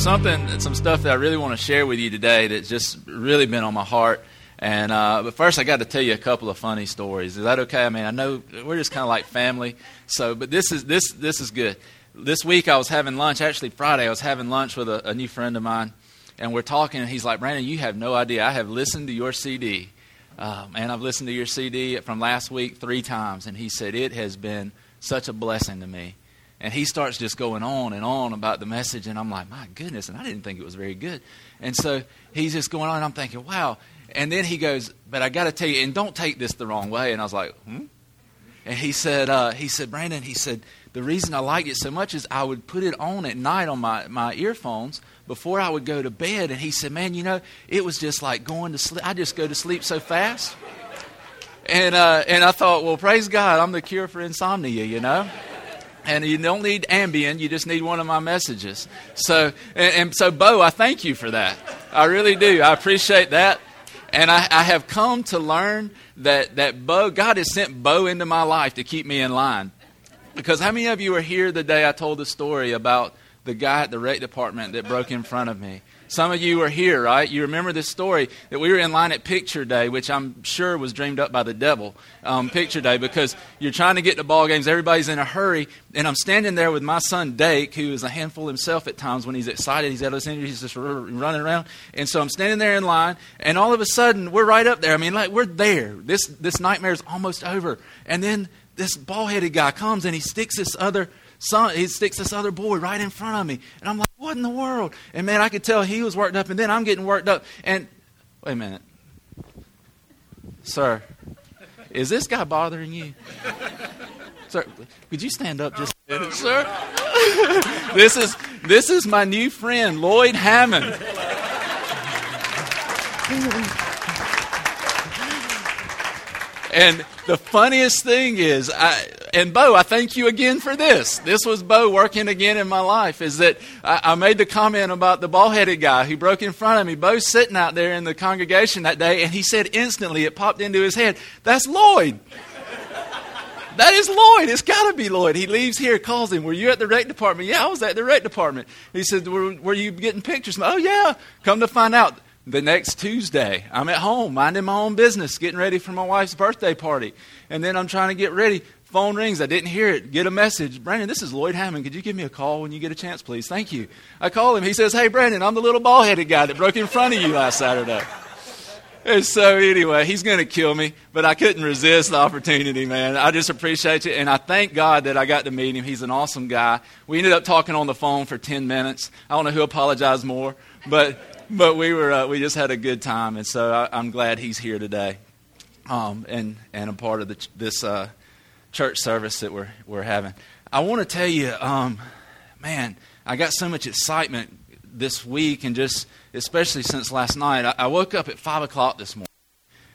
there's something, some stuff that I really want to share with you today that's just really been on my heart. And uh, but first, I got to tell you a couple of funny stories. Is that okay? I mean, I know we're just kind of like family. So, but this is this this is good. This week I was having lunch. Actually, Friday I was having lunch with a, a new friend of mine, and we're talking. And he's like, "Brandon, you have no idea. I have listened to your CD, uh, and I've listened to your CD from last week three times." And he said it has been such a blessing to me. And he starts just going on and on about the message, and I'm like, my goodness, and I didn't think it was very good. And so he's just going on, and I'm thinking, wow. And then he goes, but I got to tell you, and don't take this the wrong way. And I was like, hmm? And he said, uh, he said, Brandon, he said, the reason I liked it so much is I would put it on at night on my, my earphones before I would go to bed. And he said, man, you know, it was just like going to sleep. I just go to sleep so fast. And, uh, and I thought, well, praise God, I'm the cure for insomnia, you know? And you don't need Ambien, you just need one of my messages. So, and, and, so, Bo, I thank you for that. I really do. I appreciate that. And I, I have come to learn that, that Bo, God has sent Bo into my life to keep me in line. Because how many of you were here the day I told the story about the guy at the rec department that broke in front of me? Some of you were here, right? You remember this story that we were in line at Picture Day, which I'm sure was dreamed up by the devil, um, Picture Day, because you're trying to get to ball games. Everybody's in a hurry. And I'm standing there with my son, Dake, who is a handful himself at times when he's excited. He's got those energy. He's just running around. And so I'm standing there in line, and all of a sudden, we're right up there. I mean, like, we're there. This, this nightmare is almost over. And then this ball headed guy comes and he sticks this other son, he sticks this other boy right in front of me. And I'm like, what in the world? And man, I could tell he was worked up, and then I'm getting worked up. And wait a minute. Sir, is this guy bothering you? Sir, could you stand up just a minute, oh, sir? this is this is my new friend, Lloyd Hammond. And the funniest thing is, I, and Bo, I thank you again for this. This was Bo working again in my life. Is that I, I made the comment about the ball headed guy who broke in front of me. Bo's sitting out there in the congregation that day, and he said instantly, it popped into his head, That's Lloyd. That is Lloyd. It's got to be Lloyd. He leaves here, calls him. Were you at the rec department? Yeah, I was at the rec department. He said, Were, were you getting pictures? Oh, yeah. Come to find out the next Tuesday, I'm at home minding my own business, getting ready for my wife's birthday party. And then I'm trying to get ready. Phone rings. I didn't hear it. Get a message. Brandon, this is Lloyd Hammond. Could you give me a call when you get a chance, please? Thank you. I call him. He says, Hey, Brandon, I'm the little ball headed guy that broke in front of you last Saturday. And so, anyway, he's going to kill me, but I couldn't resist the opportunity, man. I just appreciate it, and I thank God that I got to meet him. He's an awesome guy. We ended up talking on the phone for 10 minutes. I don't know who apologized more, but but we were uh, we just had a good time, and so I, am glad he's here today, um, and and a part of the, this uh, church service that we're we're having. I want to tell you, um, man, I got so much excitement this week, and just especially since last night. I, I woke up at five o'clock this morning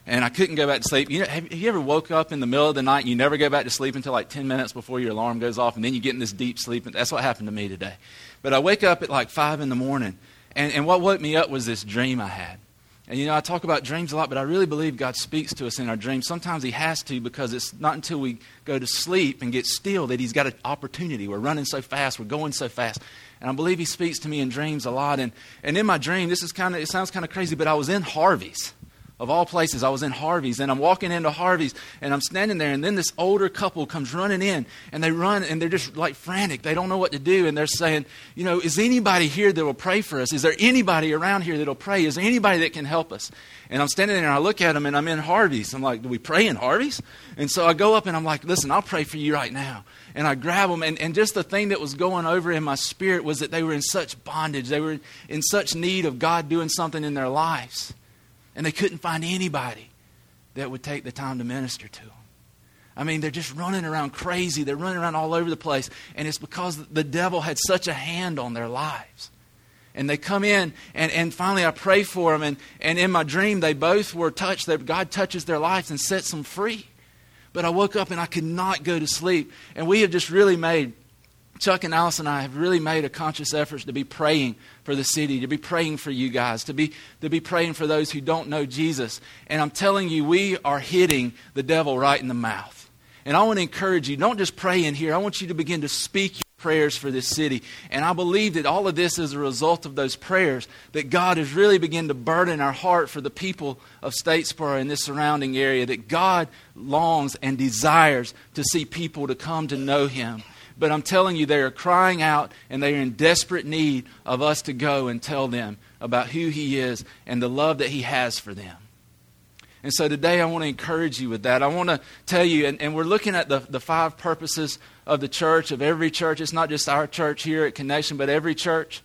and I couldn't go back to sleep. You know, have, you ever woke up in the middle of the night and you never go back to sleep until like 10 minutes before your alarm goes off, and then you get in this deep sleep? And That's what happened to me today. But I wake up at like 5 in the morning, and, and what woke me up was this dream I had. And you know, I talk about dreams a lot, but I really believe God speaks to us in our dreams. Sometimes He has to because it's not until we go to sleep and get still that He's got an opportunity. We're running so fast, we're going so fast. And I believe He speaks to me in dreams a lot. And, and in my dream, this is kind of, it sounds kind of crazy, but I was in Harvey's of all places, I was in Harvey's, and I'm walking into Harvey's, and I'm standing there, and then this older couple comes running in, and they run, and they're just like frantic. They don't know what to do, and they're saying, You know, is anybody here that will pray for us? Is there anybody around here that will pray? Is there anybody that can help us? And I'm standing there, and I look at them, and I'm in Harvey's. I'm like, Do we pray in Harvey's? And so I go up, and I'm like, Listen, I'll pray for you right now. And I grab them, and, and just the thing that was going over in my spirit was that they were in such bondage, they were in such need of God doing something in their lives. And they couldn't find anybody that would take the time to minister to them. I mean, they're just running around crazy. They're running around all over the place. And it's because the devil had such a hand on their lives. And they come in, and, and finally I pray for them. And, and in my dream, they both were touched. That God touches their lives and sets them free. But I woke up and I could not go to sleep. And we have just really made Chuck and Alice and I have really made a conscious effort to be praying for the city, to be praying for you guys, to be, to be praying for those who don't know Jesus. And I'm telling you, we are hitting the devil right in the mouth. And I want to encourage you, don't just pray in here. I want you to begin to speak your prayers for this city. And I believe that all of this is a result of those prayers, that God has really begun to burden our heart for the people of Statesboro and this surrounding area, that God longs and desires to see people to come to know Him. But I'm telling you, they are crying out and they are in desperate need of us to go and tell them about who He is and the love that He has for them. And so today I want to encourage you with that. I want to tell you, and, and, we're looking at the, the five purposes of the church, of every church. It's not just our church here at Connection, but every church.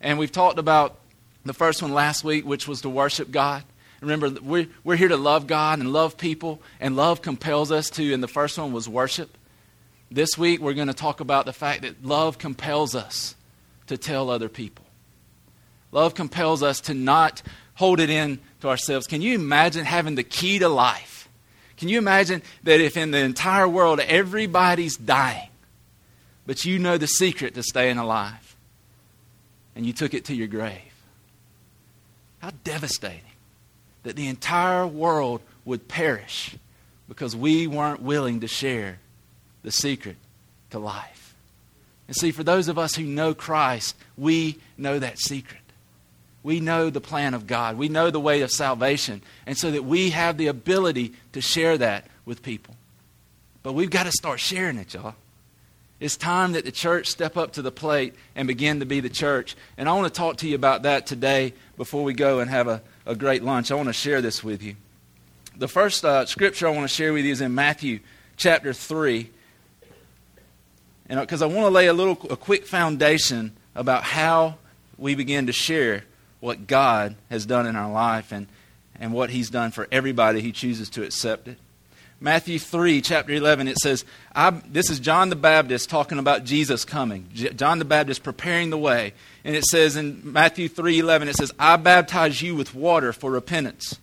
And we've talked about the first one last week, which was to worship God. Remember, we're, we're here to love God and love people, and love compels us to, and the first one was worship. This week we're going to talk about the fact that love compels us to tell other people. Love compels us to not hold it in to ourselves. Can you imagine having the key to life? Can you imagine that if in the entire world everybody's dying, but you know the secret to staying alive, and you took it to your grave? How devastating that the entire world would perish because we weren't willing to share the secret to life. And see, for those of us who know Christ, we know that secret. We know the plan of God. We know the way of salvation. And so that we have the ability to share that with people. But we've got to start sharing it, y'all. It's time that the church step up to the plate and begin to be the church. And I want to talk to you about that today before we go and have a, a great lunch. I want to share this with you. The first uh, scripture I want to share with you is in Matthew chapter 3. And because uh, I want to lay a little a quick foundation about how we begin to share what God has done in our life and, and what He's done for everybody who chooses to accept it. Matthew 3, chapter 11, it says, This is John the Baptist talking about Jesus coming. J- John the Baptist preparing the way. And it says in Matthew 3 11, it says, I baptize you with water for repentance.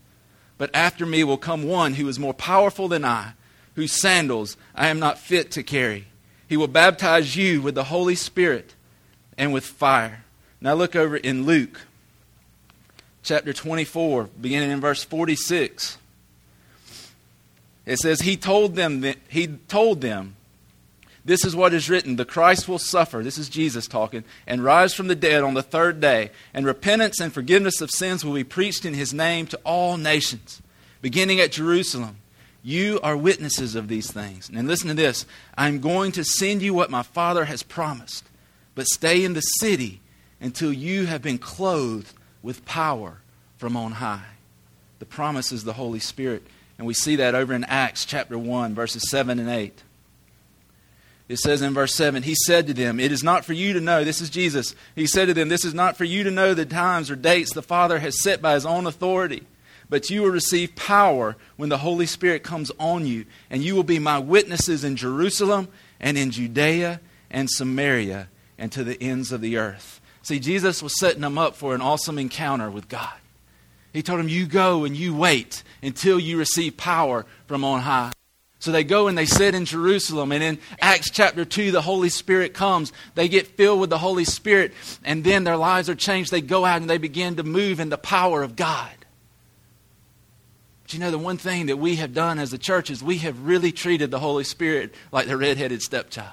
But after me will come one who is more powerful than I, whose sandals I am not fit to carry. He will baptize you with the Holy Spirit and with fire. Now look over in Luke chapter 24, beginning in verse 46. It says, He told them, that, He told them, This is what is written the Christ will suffer, this is Jesus talking, and rise from the dead on the third day, and repentance and forgiveness of sins will be preached in His name to all nations, beginning at Jerusalem. You are witnesses of these things. And listen to this I'm going to send you what my Father has promised, but stay in the city until you have been clothed with power from on high. The promise is the Holy Spirit. And we see that over in Acts chapter 1, verses 7 and 8. It says in verse 7, He said to them, It is not for you to know, this is Jesus. He said to them, This is not for you to know the times or dates the Father has set by His own authority, but you will receive power when the Holy Spirit comes on you, and you will be my witnesses in Jerusalem and in Judea and Samaria and to the ends of the earth. See, Jesus was setting them up for an awesome encounter with God. He told them, You go and you wait until you receive power from on high. So they go and they sit in Jerusalem. And in Acts chapter 2, the Holy Spirit comes. They get filled with the Holy Spirit. And then their lives are changed. They go out and they begin to move in the power of God. You know, the one thing that we have done as a church is we have really treated the Holy Spirit like the redheaded stepchild.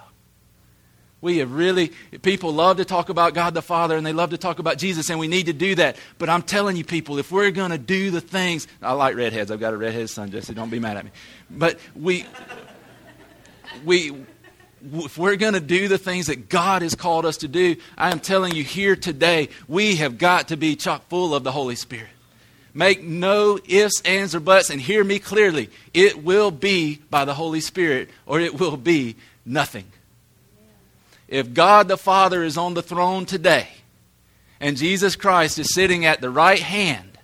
We have really, people love to talk about God the Father and they love to talk about Jesus, and we need to do that. But I'm telling you, people, if we're going to do the things, I like redheads. I've got a redhead son, Jesse. Don't be mad at me. But we, we, if we're going to do the things that God has called us to do, I am telling you here today, we have got to be chock full of the Holy Spirit. Make no ifs, ands, or buts, and hear me clearly. It will be by the Holy Spirit, or it will be nothing. If God the Father is on the throne today and Jesus Christ is sitting at the right hand,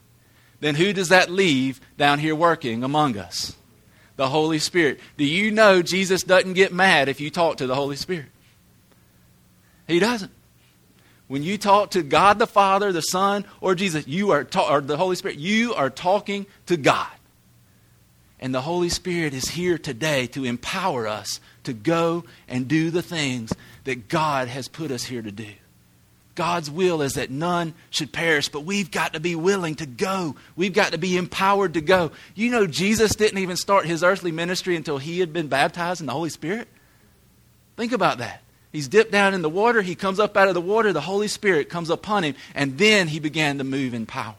then who does that leave down here working among us? The Holy Spirit. Do you know Jesus doesn't get mad if you talk to the Holy Spirit? He doesn't. When you talk to God the Father, the Son, or Jesus, you are ta- or the Holy Spirit, you are talking to God. And the Holy Spirit is here today to empower us to go and do the things that God has put us here to do. God's will is that none should perish, but we've got to be willing to go. We've got to be empowered to go. You know, Jesus didn't even start his earthly ministry until he had been baptized in the Holy Spirit. Think about that. He's dipped down in the water. He comes up out of the water. The Holy Spirit comes upon him. And then he began to move in power.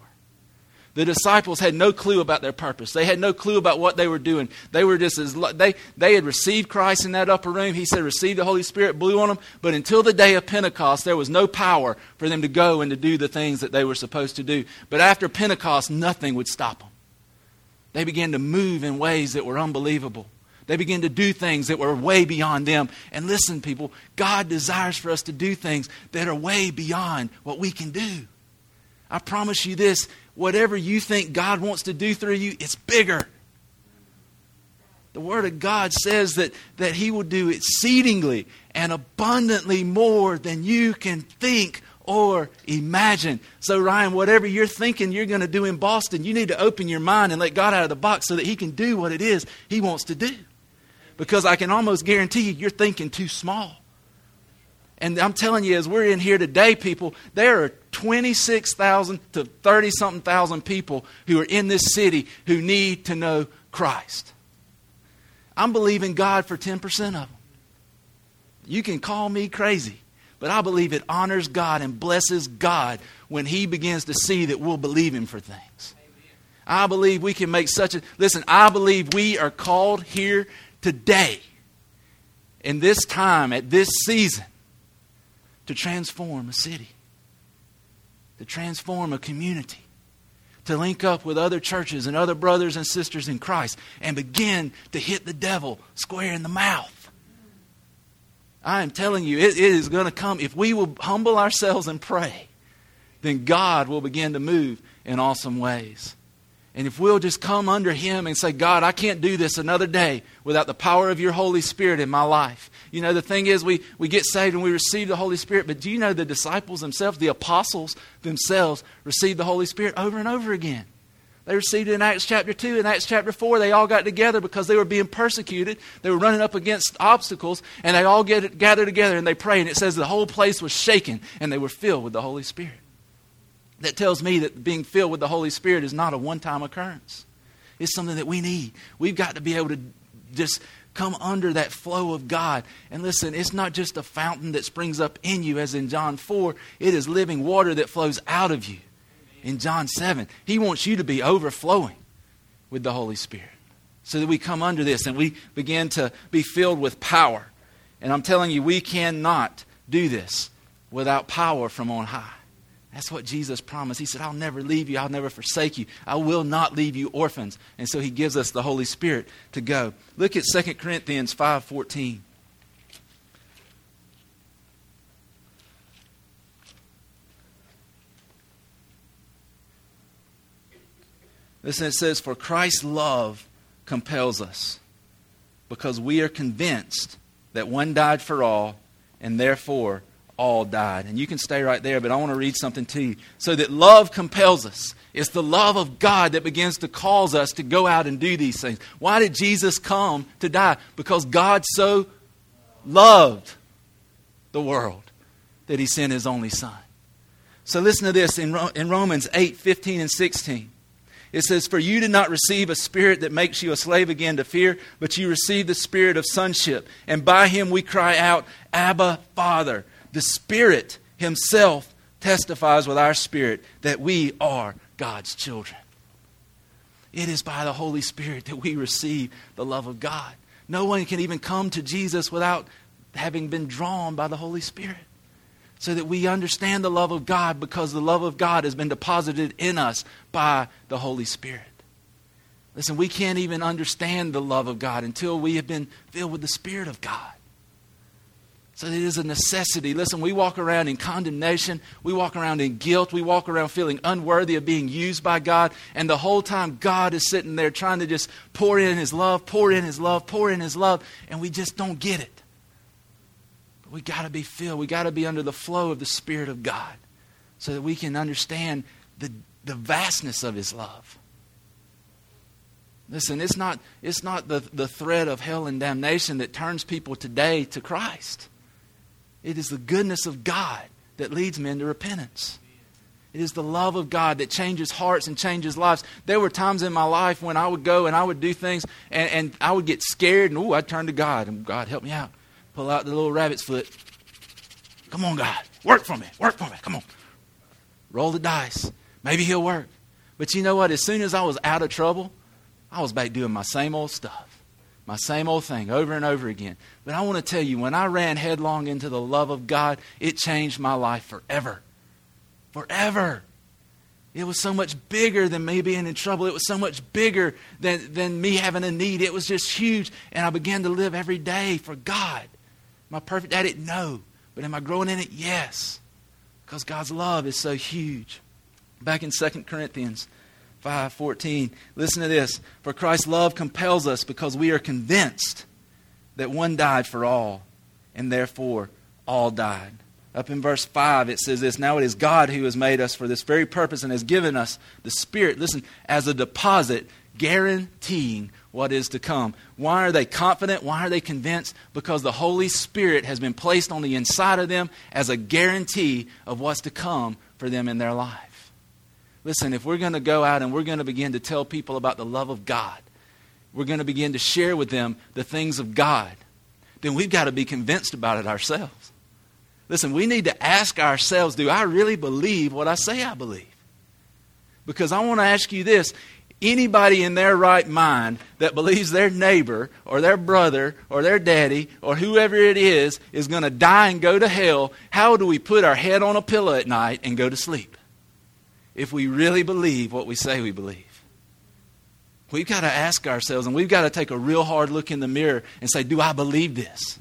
The disciples had no clue about their purpose. They had no clue about what they were doing. They were just as they they had received Christ in that upper room. He said, "Receive the Holy Spirit," blew on them. But until the day of Pentecost, there was no power for them to go and to do the things that they were supposed to do. But after Pentecost, nothing would stop them. They began to move in ways that were unbelievable. They begin to do things that were way beyond them. And listen, people, God desires for us to do things that are way beyond what we can do. I promise you this whatever you think God wants to do through you, it's bigger. The Word of God says that, that He will do exceedingly and abundantly more than you can think or imagine. So, Ryan, whatever you're thinking you're going to do in Boston, you need to open your mind and let God out of the box so that He can do what it is He wants to do. Because I can almost guarantee you, you're thinking too small. And I'm telling you, as we're in here today, people, there are 26,000 to 30 something thousand people who are in this city who need to know Christ. I'm believing God for 10% of them. You can call me crazy, but I believe it honors God and blesses God when He begins to see that we'll believe Him for things. I believe we can make such a. Listen, I believe we are called here today, in this time, at this season, to transform a city, to transform a community, to link up with other churches and other brothers and sisters in Christ and begin to hit the devil square in the mouth. I am telling you, it, it is going to come. If we will humble ourselves and pray, then God will begin to move in awesome ways. And if we'll just come under Him and say, God, I can't do this another day without the power of your Holy Spirit in my life. You know, the thing is, we, we get saved and we receive the Holy Spirit, but do you know the disciples themselves, the apostles themselves, received the Holy Spirit over and over again? They received it in Acts chapter 2. In Acts chapter 4, they all got together because they were being persecuted. They were running up against obstacles, and they all get, gathered together and they prayed. And it says the whole place was shaken, and they were filled with the Holy Spirit that tells me that being filled with the Holy Spirit is not a one time occurrence. It's something that we need. We've got to be able to just come under that flow of God. And listen, it's not just a fountain that springs up in you, as in John 4, it is living water that flows out of you. In John 7, He wants you to be overflowing with the Holy Spirit so that we come under this and we begin to be filled with power. And I'm telling you, we cannot do this without power from on high. That's what Jesus promised. He said, I'll never leave you. I'll never forsake you. I will not leave you orphans. And so he gives us the Holy Spirit to go. Look at 2 Corinthians 5.14. Listen, it says, For Christ's love compels us, because we are convinced that one died for all, and therefore all died. And you can stay right there, but I want to read something to you. So that love compels us. It's the love of God that begins to cause us to go out and do these things. Why did Jesus come to die? Because God so loved the world that he sent his only son. So listen to this in, in Romans 8 15 and 16. It says, For you did not receive a spirit that makes you a slave again to fear, but you received the spirit of sonship. And by him we cry out, Abba, Father. The Spirit Himself testifies with our spirit that we are God's children. It is by the Holy Spirit that we receive the love of God. No one can even come to Jesus without having been drawn by the Holy Spirit. So that we understand the love of God because the love of God has been deposited in us by the Holy Spirit. Listen, we can't even understand the love of God until we have been filled with the Spirit of God. So it is a necessity. Listen, we walk around in condemnation. We walk around in guilt. We walk around feeling unworthy of being used by God. And the whole time, God is sitting there trying to just pour in His love, pour in His love, pour in His love. And we just don't get it. But we got to be filled. We got to be under the flow of the Spirit of God so that we can understand the, the vastness of His love. Listen, it's not, it's not the, the threat of hell and damnation that turns people today to Christ. It is the goodness of God that leads men to repentance. It is the love of God that changes hearts and changes lives. There were times in my life when I would go and I would do things and, and I would get scared and, ooh, I'd turn to God and God, help me out. Pull out the little rabbit's foot. Come on, God. Work for me. Work for me. Come on. Roll the dice. Maybe he'll work. But you know what? As soon as I was out of trouble, I was back doing my same old stuff, my same old thing over and over again. But I want to tell you, when I ran headlong into the love of God, it changed my life forever. Forever. It was so much bigger than me being in trouble. It was so much bigger than, than me having a need. It was just huge. And I began to live every day for God. Am I perfect at it? No. But am I growing in it? Yes. Because God's love is so huge. Back in 2 Corinthians 5:14, listen to this. For Christ's love compels us because we are convinced that one died for all, and therefore all died. Up in verse 5, it says this Now it is God who has made us for this very purpose and has given us the Spirit, listen, as a deposit, guaranteeing what is to come. Why are they confident? Why are they convinced? Because the Holy Spirit has been placed on the inside of them as a guarantee of what's to come for them in their life. Listen, if we're going to go out and we're going to begin to tell people about the love of God, we're going to begin to share with them the things of God, then we've got to be convinced about it ourselves. Listen, we need to ask ourselves do I really believe what I say I believe? Because I want to ask you this anybody in their right mind that believes their neighbor or their brother or their daddy or whoever it is is going to die and go to hell, how do we put our head on a pillow at night and go to sleep? If we really believe what we say we believe. We've got to ask ourselves and we've got to take a real hard look in the mirror and say, Do I believe this?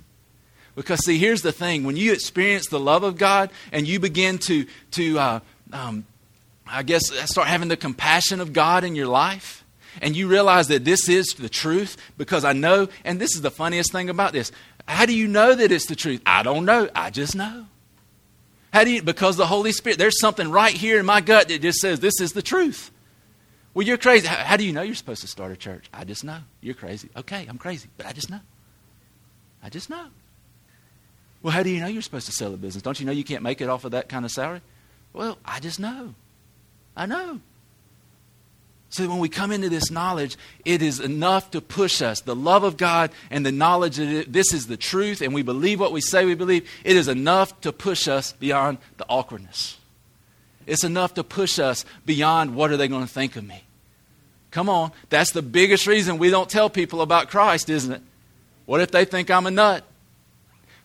Because, see, here's the thing when you experience the love of God and you begin to, to uh, um, I guess, start having the compassion of God in your life, and you realize that this is the truth, because I know, and this is the funniest thing about this. How do you know that it's the truth? I don't know. I just know. How do you? Because the Holy Spirit. There's something right here in my gut that just says this is the truth. Well, you're crazy. How, how do you know you're supposed to start a church? I just know. You're crazy. Okay, I'm crazy, but I just know. I just know. Well, how do you know you're supposed to sell a business? Don't you know you can't make it off of that kind of salary? Well, I just know. I know. So when we come into this knowledge, it is enough to push us. The love of God and the knowledge that this is the truth and we believe what we say we believe, it is enough to push us beyond the awkwardness. It's enough to push us beyond what are they going to think of me. Come on. That's the biggest reason we don't tell people about Christ, isn't it? What if they think I'm a nut?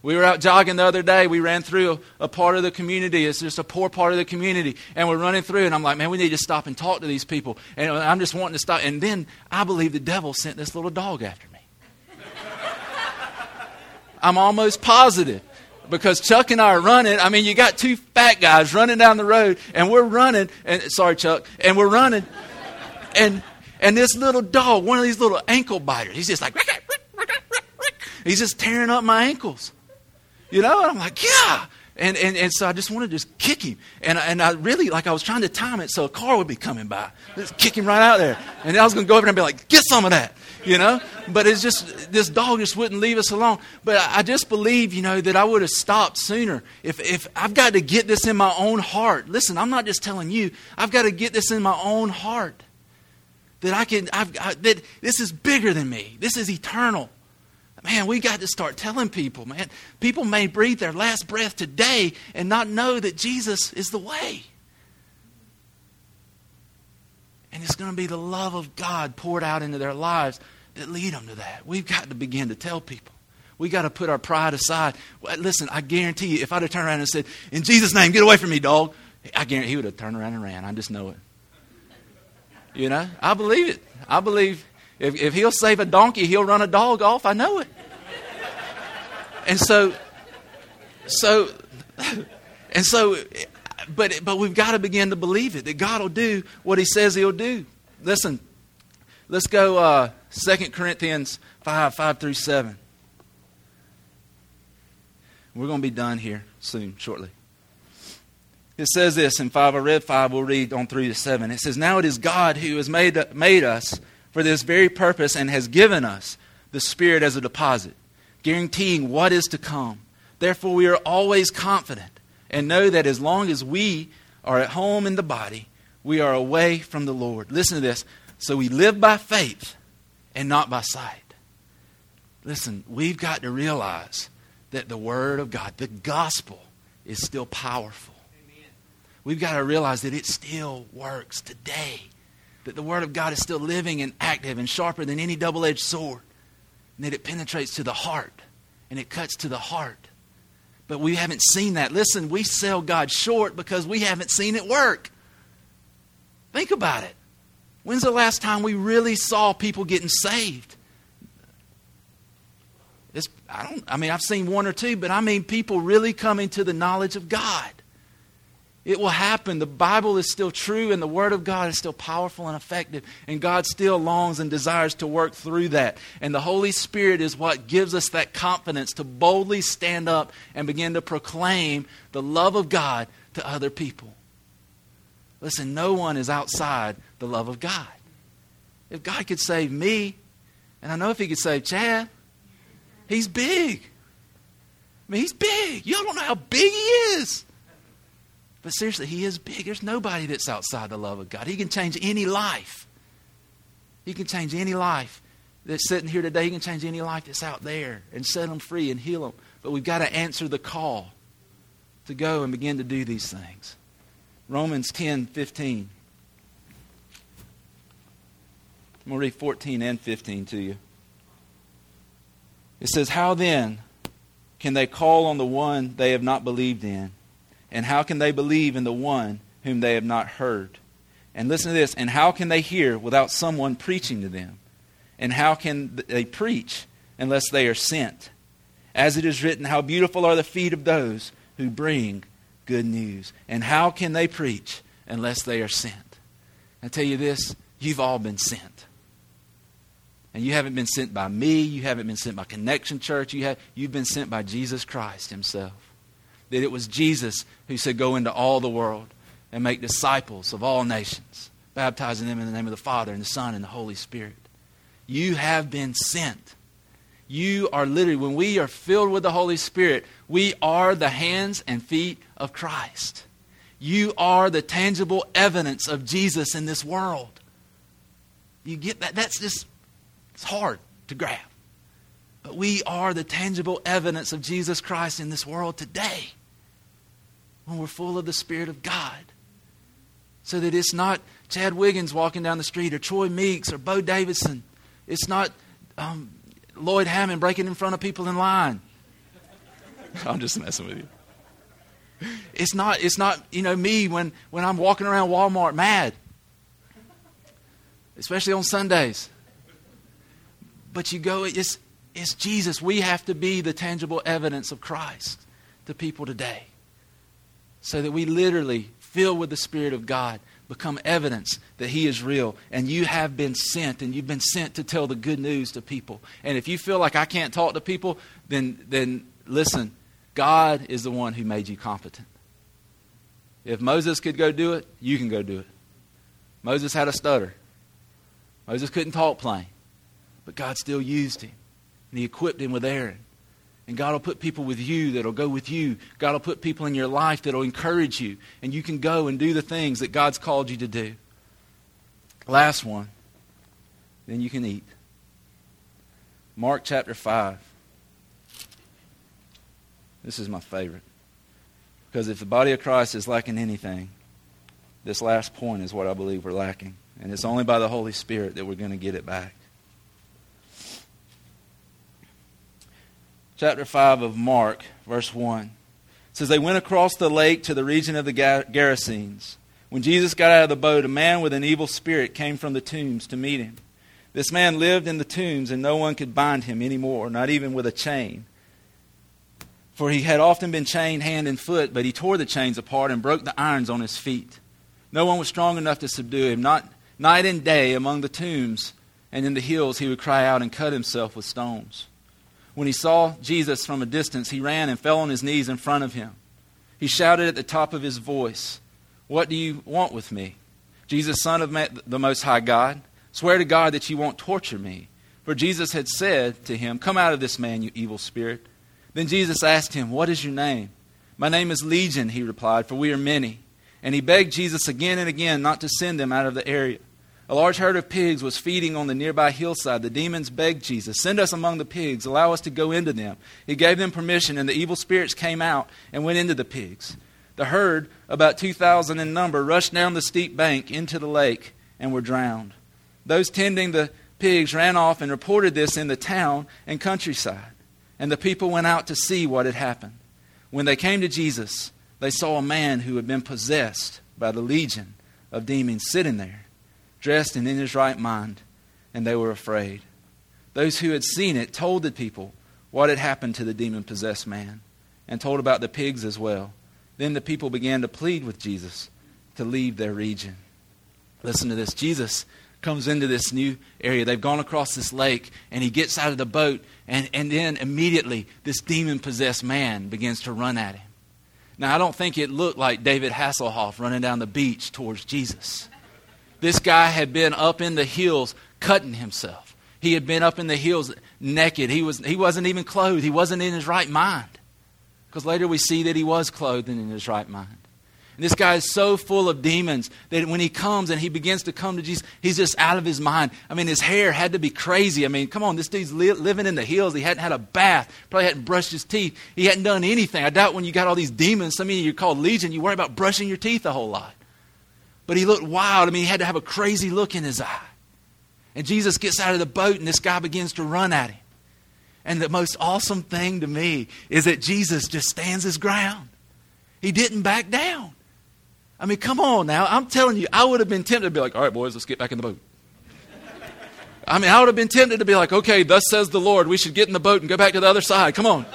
We were out jogging the other day. We ran through a, part of the community. It's just a poor part of the community. And we're running through, and I'm like, man, we need to stop and talk to these people. And I'm just wanting to stop. And then I believe the devil sent this little dog after me. I'm almost positive. Because Chuck and I are running. I mean, you got two fat guys running down the road, and we're running. And sorry, Chuck. And we're running. And and this little dog, one of these little ankle biters, he's just like, he's just tearing up my ankles. You know, and I'm like, yeah. And, and, and so I just wanted to just kick him. And, and I really, like, I was trying to time it so a car would be coming by. Just kick him right out there. And I was going to go over and be like, get some of that, you know? But it's just, this dog just wouldn't leave us alone. But I, just believe, you know, that I would have stopped sooner. If, if I've got to get this in my own heart. Listen, I'm not just telling you, I've got to get this in my own heart. That I can, I've, I, that this is bigger than me. This is eternal. Man, we got to start telling people, man. People may breathe their last breath today and not know that Jesus is the way. And it's going to be the love of God poured out into their lives that lead them to that. We've got to begin to tell people. We got to put our pride aside. Listen, I guarantee you, if I'd have turned around and said, "In Jesus' name, get away from me, dog," I guarantee he would have turned around and ran. I just know it. You know, I believe it. I believe if, if he'll save a donkey, he'll run a dog off. I know it. And so, so, and so, but, but we've got to begin to believe it that God will do what he says he'll do. Listen, let's go uh, 2 Corinthians 5 5 through 7. We're going to be done here soon, shortly. It says this in 5. I read 5. We'll read on 3 to 7. It says, Now it is God who has made, made us for this very purpose and has given us the Spirit as a deposit, guaranteeing what is to come. Therefore, we are always confident and know that as long as we are at home in the body, we are away from the Lord. Listen to this. So we live by faith and not by sight. Listen, we've got to realize that the Word of God, the gospel, is still powerful. We've got to realize that it still works today. That the Word of God is still living and active and sharper than any double edged sword. And that it penetrates to the heart and it cuts to the heart. But we haven't seen that. Listen, we sell God short because we haven't seen it work. Think about it. When's the last time we really saw people getting saved? It's, I don't. I mean, I've seen one or two, but I mean people really coming to the knowledge of God. It will happen. The Bible is still true, and the Word of God is still powerful and effective, and God still longs and desires to work through that. And the Holy Spirit is what gives us that confidence to boldly stand up and begin to proclaim the love of God to other people. Listen, no one is outside the love of God. If God could save me, and I know if He could save Chad, He's big. I mean, He's big. Y'all don't know how big He is. But seriously, He is big. There's nobody that's outside the love of God. He can change any life. He can change any life that's sitting here today. He can change any life that's out there and set them free and heal them. But we've got to answer the call to go and begin to do these things. Romans 10 15. I'm going to read 14 and 15 to you. It says, How then can they call on the one they have not believed in? And how can they believe in the one whom they have not heard? And listen to this. And how can they hear without someone preaching to them? And how can they preach unless they are sent? As it is written, How beautiful are the feet of those who bring good news. And how can they preach unless they are sent? I tell you this you've all been sent. And you haven't been sent by me, you haven't been sent by Connection Church, you have, you've been sent by Jesus Christ Himself that it was Jesus who said, Go into all the world and make disciples of all nations, baptizing them in the name of the Father and the Son and the Holy Spirit. You have been sent. You are literally, when we are filled with the Holy Spirit, we are the hands and feet of Christ. You are the tangible evidence of Jesus in this world. You get that? That's just, it's hard to grab. But we are the tangible evidence of Jesus Christ in this world today when we're full of the Spirit of God. So that it's not Chad Wiggins walking down the street or Troy Meeks or Bo Davidson. It's not um, Lloyd Hammond breaking in front of people in line. I'm just messing with you. It's not, it's not, you know, me when, when I'm walking around Walmart mad. Especially on Sundays. But you go, it's, it's Jesus. We have to be the tangible evidence of Christ to people today so that we literally, filled with the Spirit of God, become evidence that He is real. And you have been sent, and you've been sent to tell the good news to people. And if you feel like I can't talk to people, then, then listen, God is the one who made you competent. If Moses could go do it, you can go do it. Moses had a stutter. Moses couldn't talk plain, but God still used him, and He equipped him with Aaron. And God will put people with you that'll go with you. God will put people in your life that'll encourage you. And you can go and do the things that God's called you to do. Last one. Then you can eat. Mark chapter 5. This is my favorite. Because if the body of Christ is lacking anything, this last point is what I believe we're lacking. And it's only by the Holy Spirit that we're going to get it back. Chapter 5 of Mark, verse 1. It says, They went across the lake to the region of the Gerasenes. When Jesus got out of the boat, a man with an evil spirit came from the tombs to meet him. This man lived in the tombs, and no one could bind him any more, not even with a chain. For he had often been chained hand and foot, but he tore the chains apart and broke the irons on his feet. No one was strong enough to subdue him. Not night and day among the tombs and in the hills he would cry out and cut himself with stones. When he saw Jesus from a distance, he ran and fell on his knees in front of him. He shouted at the top of his voice, What do you want with me? Jesus, Son of the Most High God, swear to God that you won't torture me. For Jesus had said to him, Come out of this man, you evil spirit. Then Jesus asked him, What is your name? My name is Legion, he replied, for we are many. And he begged Jesus again and again not to send them out of the area. A large herd of pigs was feeding on the nearby hillside. The demons begged Jesus, Send us among the pigs, allow us to go into them. He gave them permission, and the evil spirits came out and went into the pigs. The herd, about 2,000 in number, rushed down the steep bank into the lake and were drowned. Those tending the pigs ran off and reported this in the town and countryside. And the people went out to see what had happened. When they came to Jesus, they saw a man who had been possessed by the legion of demons sitting there dressed and in his right mind, and they were afraid. Those who had seen it told the people what had happened to the demon possessed man, and told about the pigs as well. Then the people began to plead with Jesus to leave their region. Listen to this Jesus comes into this new area. They've gone across this lake, and he gets out of the boat, and, and then immediately this demon possessed man begins to run at him. Now, I don't think it looked like David Hasselhoff running down the beach towards Jesus. This guy had been up in the hills cutting himself. He had been up in the hills naked. He, was, he wasn't even clothed. He wasn't in his right mind. Because later we see that he was clothed and in his right mind. And this guy is so full of demons that when he comes and he begins to come to Jesus, he's just out of his mind. I mean, his hair had to be crazy. I mean, come on, this dude's li- living in the hills. He hadn't had a bath, probably hadn't brushed his teeth. He hadn't done anything. I doubt when you got all these demons, some of you are called legion, you worry about brushing your teeth a whole lot. But he looked wild. I mean, he had to have a crazy look in his eye. And Jesus gets out of the boat, and this guy begins to run at him. And the most awesome thing to me is that Jesus just stands his ground. He didn't back down. I mean, come on now. I'm telling you, I would have been tempted to be like, all right, boys, let's get back in the boat. I mean, I would have been tempted to be like, okay, thus says the Lord, we should get in the boat and go back to the other side. Come on.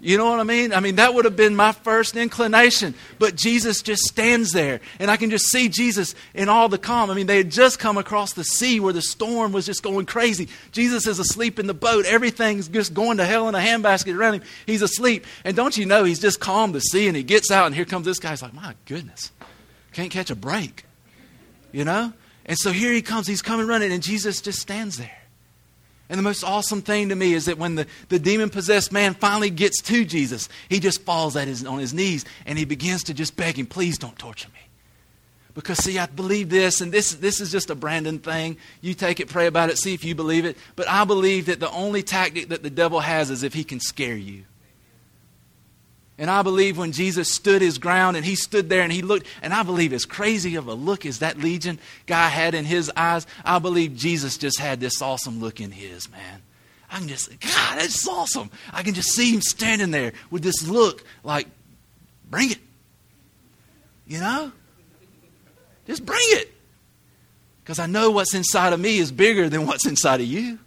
You know what I mean? I mean, that would have been my first inclination. But Jesus just stands there. And I can just see Jesus in all the calm. I mean, they had just come across the sea where the storm was just going crazy. Jesus is asleep in the boat. Everything's just going to hell in a handbasket around him. He's asleep. And don't you know, he's just calmed the sea. And he gets out, and here comes this guy. He's like, my goodness, can't catch a break. You know? And so here he comes. He's coming running, and Jesus just stands there. And the most awesome thing to me is that when the, the demon possessed man finally gets to Jesus, he just falls at his, on his knees and he begins to just beg him, please don't torture me. Because, see, I believe this, and this, this is just a Brandon thing. You take it, pray about it, see if you believe it. But I believe that the only tactic that the devil has is if he can scare you. And I believe when Jesus stood his ground and he stood there and he looked, and I believe as crazy of a look as that legion guy had in his eyes, I believe Jesus just had this awesome look in his, man. I can just, God, that's awesome. I can just see him standing there with this look like, bring it. You know? Just bring it. Because I know what's inside of me is bigger than what's inside of you.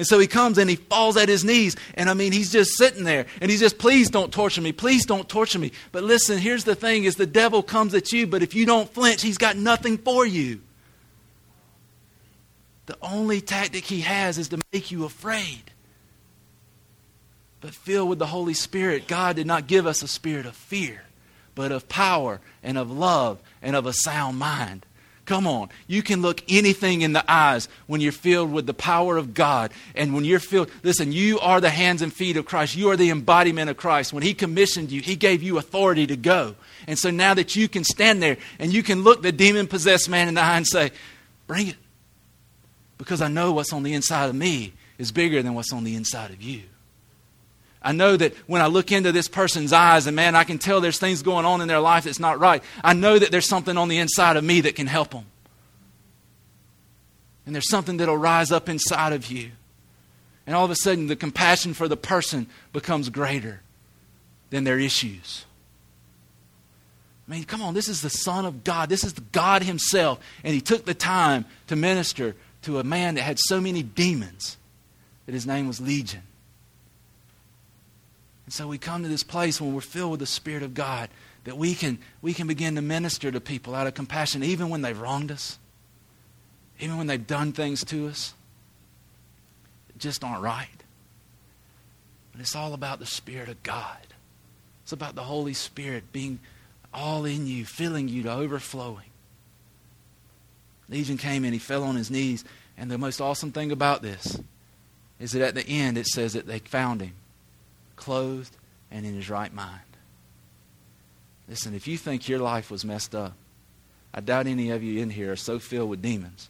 And so he comes and he falls at his knees. And I mean, he's just sitting there and he's just, please don't torture me. Please don't torture me. But listen, here's the thing is the devil comes at you, but if you don't flinch, he's got nothing for you. The only tactic he has is to make you afraid. But filled with the Holy Spirit, God did not give us a spirit of fear, but of power and of love and of a sound mind. Come on. You can look anything in the eyes when you're filled with the power of God. And when you're filled, listen, you are the hands and feet of Christ. You are the embodiment of Christ. When He commissioned you, He gave you authority to go. And so now that you can stand there and you can look the demon possessed man in the eye and say, Bring it. Because I know what's on the inside of me is bigger than what's on the inside of you. I know that when I look into this person's eyes and man, I can tell there's things going on in their life that's not right. I know that there's something on the inside of me that can help them. And there's something that'll rise up inside of you. And all of a sudden, the compassion for the person becomes greater than their issues. I mean, come on, this is the Son of God. This is God Himself. And He took the time to minister to a man that had so many demons that his name was Legion. And so we come to this place when we're filled with the Spirit of God that we can, we can begin to minister to people out of compassion, even when they've wronged us, even when they've done things to us that just aren't right. But it's all about the Spirit of God. It's about the Holy Spirit being all in you, filling you to overflowing. Legion came and he fell on his knees. And the most awesome thing about this is that at the end it says that they found him clothed, and in his right mind. Listen, if you think your life was messed up, I doubt any of you in here are so filled with demons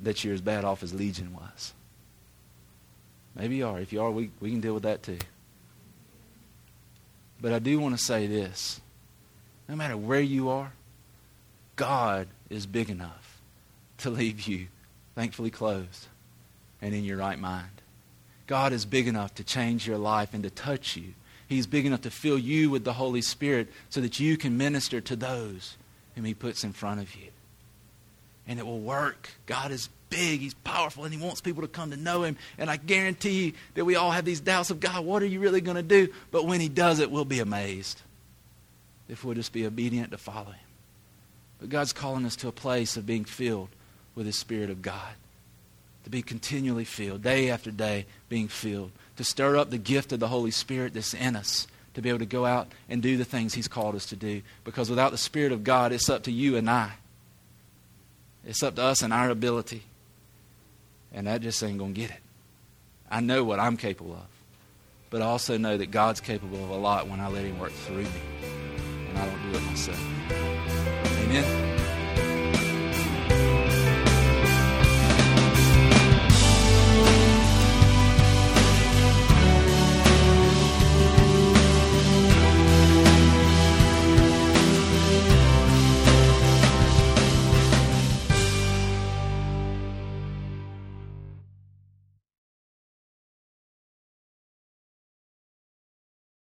that you're as bad off as Legion was. Maybe you are. If you are, we, we can deal with that too. But I do want to say this no matter where you are, God is big enough to leave you thankfully clothed and in your right mind. God is big enough to change your life and to touch you. He's big enough to fill you with the Holy Spirit so that you can minister to those whom He puts in front of you. And it will work. God is big, He's powerful, and He wants people to come to know Him. And I guarantee you that we all have these doubts of God, what are you really going to do? But when He does it, we'll be amazed if we'll just be obedient to follow Him. But God's calling us to a place of being filled with the Spirit of God. To be continually filled, day after day, being filled. To stir up the gift of the Holy Spirit that's in us. To be able to go out and do the things He's called us to do. Because without the Spirit of God, it's up to you and I. It's up to us and our ability. And that just ain't going to get it. I know what I'm capable of. But I also know that God's capable of a lot when I let Him work through me. And I don't do it myself. Amen.